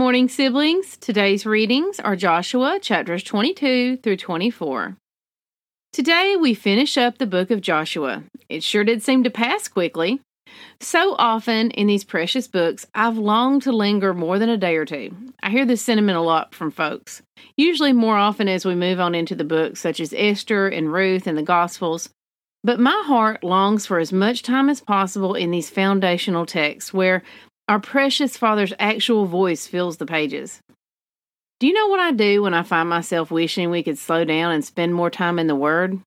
Morning, siblings. Today's readings are Joshua chapters 22 through 24. Today we finish up the book of Joshua. It sure did seem to pass quickly. So often in these precious books, I've longed to linger more than a day or two. I hear this sentiment a lot from folks, usually more often as we move on into the books such as Esther and Ruth and the Gospels. But my heart longs for as much time as possible in these foundational texts where our precious Father's actual voice fills the pages. Do you know what I do when I find myself wishing we could slow down and spend more time in the Word?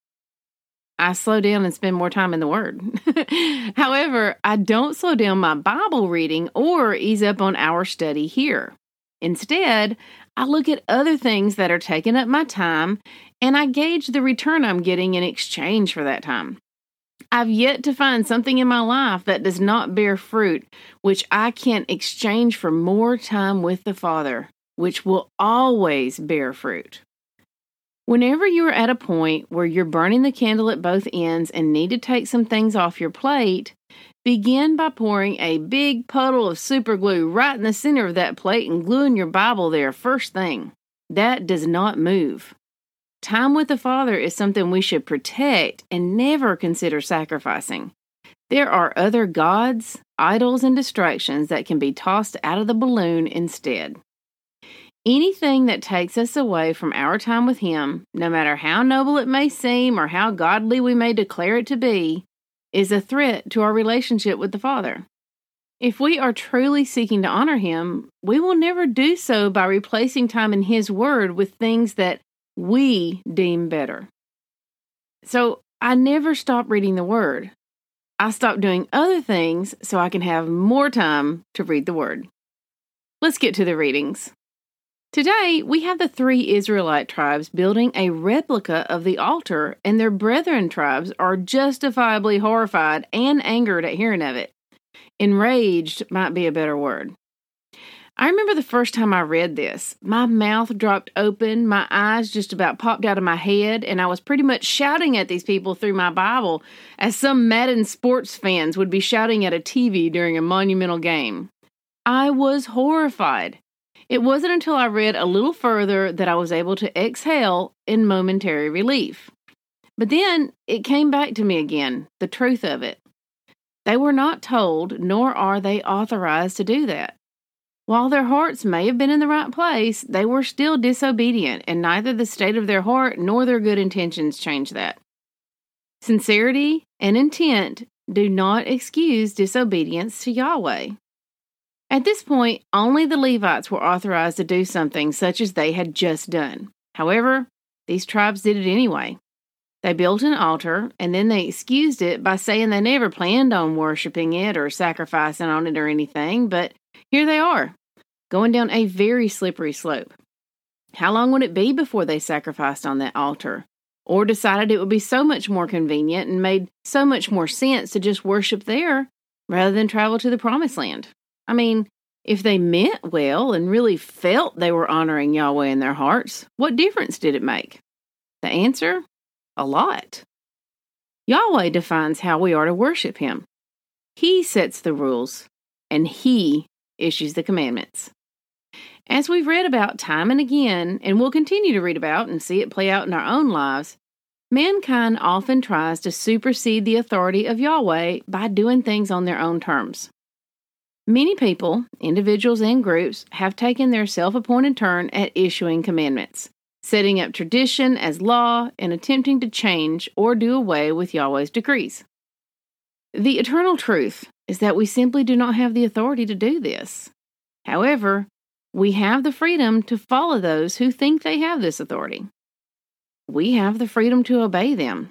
I slow down and spend more time in the Word. However, I don't slow down my Bible reading or ease up on our study here. Instead, I look at other things that are taking up my time and I gauge the return I'm getting in exchange for that time. I've yet to find something in my life that does not bear fruit, which I can't exchange for more time with the Father, which will always bear fruit. Whenever you are at a point where you're burning the candle at both ends and need to take some things off your plate, begin by pouring a big puddle of super glue right in the center of that plate and gluing your Bible there first thing. That does not move. Time with the Father is something we should protect and never consider sacrificing. There are other gods, idols, and distractions that can be tossed out of the balloon instead. Anything that takes us away from our time with Him, no matter how noble it may seem or how godly we may declare it to be, is a threat to our relationship with the Father. If we are truly seeking to honor Him, we will never do so by replacing time in His Word with things that we deem better. So I never stop reading the Word. I stop doing other things so I can have more time to read the Word. Let's get to the readings. Today, we have the three Israelite tribes building a replica of the altar, and their brethren tribes are justifiably horrified and angered at hearing of it. Enraged might be a better word. I remember the first time I read this. My mouth dropped open, my eyes just about popped out of my head, and I was pretty much shouting at these people through my Bible as some Madden sports fans would be shouting at a TV during a monumental game. I was horrified. It wasn't until I read a little further that I was able to exhale in momentary relief. But then it came back to me again the truth of it. They were not told, nor are they authorized to do that. While their hearts may have been in the right place, they were still disobedient, and neither the state of their heart nor their good intentions changed that. Sincerity and intent do not excuse disobedience to Yahweh. At this point, only the Levites were authorized to do something such as they had just done. However, these tribes did it anyway. They built an altar and then they excused it by saying they never planned on worshiping it or sacrificing on it or anything, but here they are, going down a very slippery slope. How long would it be before they sacrificed on that altar? Or decided it would be so much more convenient and made so much more sense to just worship there rather than travel to the promised land? I mean, if they meant well and really felt they were honoring Yahweh in their hearts, what difference did it make? The answer? A lot. Yahweh defines how we are to worship Him. He sets the rules, and He issues the commandments. As we've read about time and again, and will continue to read about and see it play out in our own lives, mankind often tries to supersede the authority of Yahweh by doing things on their own terms. Many people, individuals and groups, have taken their self appointed turn at issuing commandments, setting up tradition as law, and attempting to change or do away with Yahweh's decrees. The eternal truth is that we simply do not have the authority to do this. However, we have the freedom to follow those who think they have this authority. We have the freedom to obey them,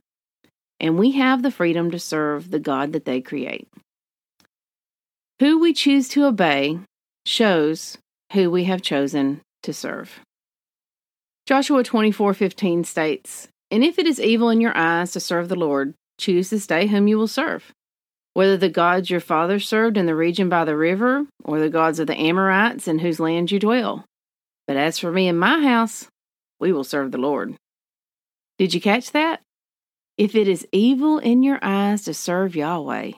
and we have the freedom to serve the God that they create. Who we choose to obey shows who we have chosen to serve. Joshua 24:15 states, "And if it is evil in your eyes to serve the Lord, choose this day whom you will serve, whether the gods your fathers served in the region by the river, or the gods of the Amorites in whose land you dwell. But as for me and my house, we will serve the Lord." Did you catch that? If it is evil in your eyes to serve Yahweh.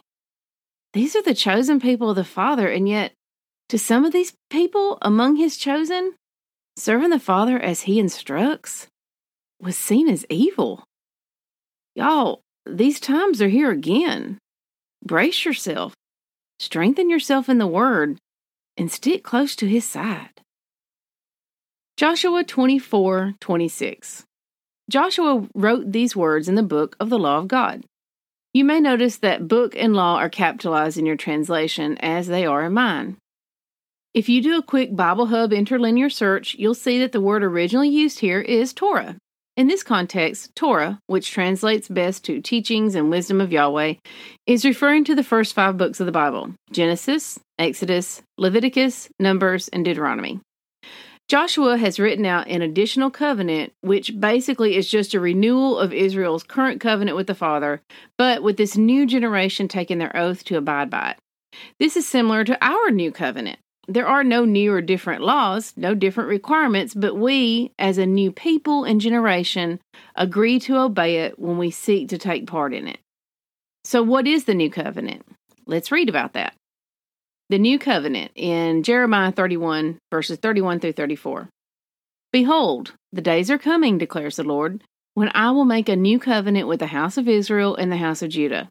These are the chosen people of the Father, and yet to some of these people among his chosen, serving the Father as he instructs was seen as evil. Y'all, these times are here again. Brace yourself, strengthen yourself in the Word, and stick close to his side. Joshua 24 26. Joshua wrote these words in the book of the law of God. You may notice that book and law are capitalized in your translation as they are in mine. If you do a quick Bible Hub interlinear search, you'll see that the word originally used here is Torah. In this context, Torah, which translates best to teachings and wisdom of Yahweh, is referring to the first five books of the Bible Genesis, Exodus, Leviticus, Numbers, and Deuteronomy. Joshua has written out an additional covenant, which basically is just a renewal of Israel's current covenant with the Father, but with this new generation taking their oath to abide by it. This is similar to our new covenant. There are no new or different laws, no different requirements, but we, as a new people and generation, agree to obey it when we seek to take part in it. So, what is the new covenant? Let's read about that. The new covenant in Jeremiah 31, verses 31 through 34. Behold, the days are coming, declares the Lord, when I will make a new covenant with the house of Israel and the house of Judah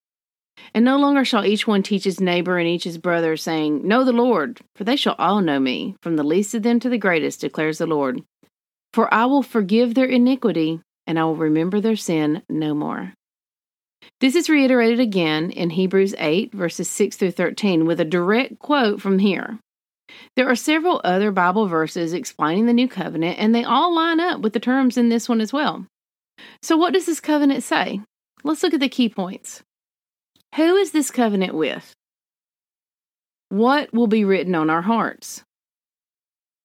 And no longer shall each one teach his neighbor and each his brother, saying, Know the Lord, for they shall all know me, from the least of them to the greatest, declares the Lord. For I will forgive their iniquity, and I will remember their sin no more. This is reiterated again in Hebrews 8, verses 6 through 13, with a direct quote from here. There are several other Bible verses explaining the new covenant, and they all line up with the terms in this one as well. So, what does this covenant say? Let's look at the key points. Who is this covenant with? What will be written on our hearts?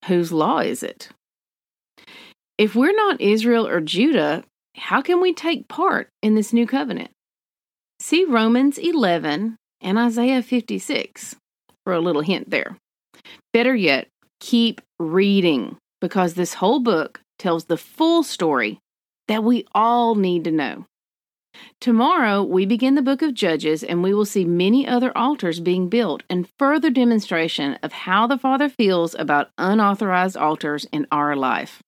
Whose law is it? If we're not Israel or Judah, how can we take part in this new covenant? See Romans 11 and Isaiah 56 for a little hint there. Better yet, keep reading because this whole book tells the full story that we all need to know. Tomorrow, we begin the book of Judges and we will see many other altars being built and further demonstration of how the Father feels about unauthorized altars in our life.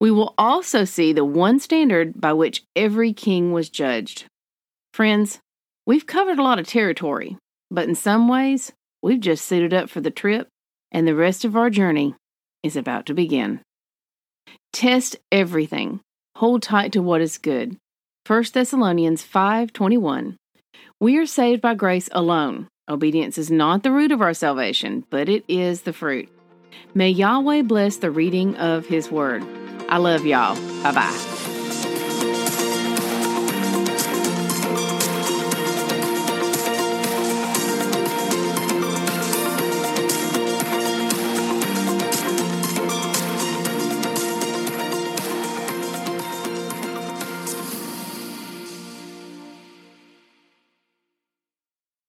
We will also see the one standard by which every king was judged. Friends, we've covered a lot of territory, but in some ways, we've just suited up for the trip, and the rest of our journey is about to begin. Test everything, hold tight to what is good 1 Thessalonians 5:21. We are saved by grace alone. Obedience is not the root of our salvation, but it is the fruit. May Yahweh bless the reading of his word. I love y'all. Bye-bye.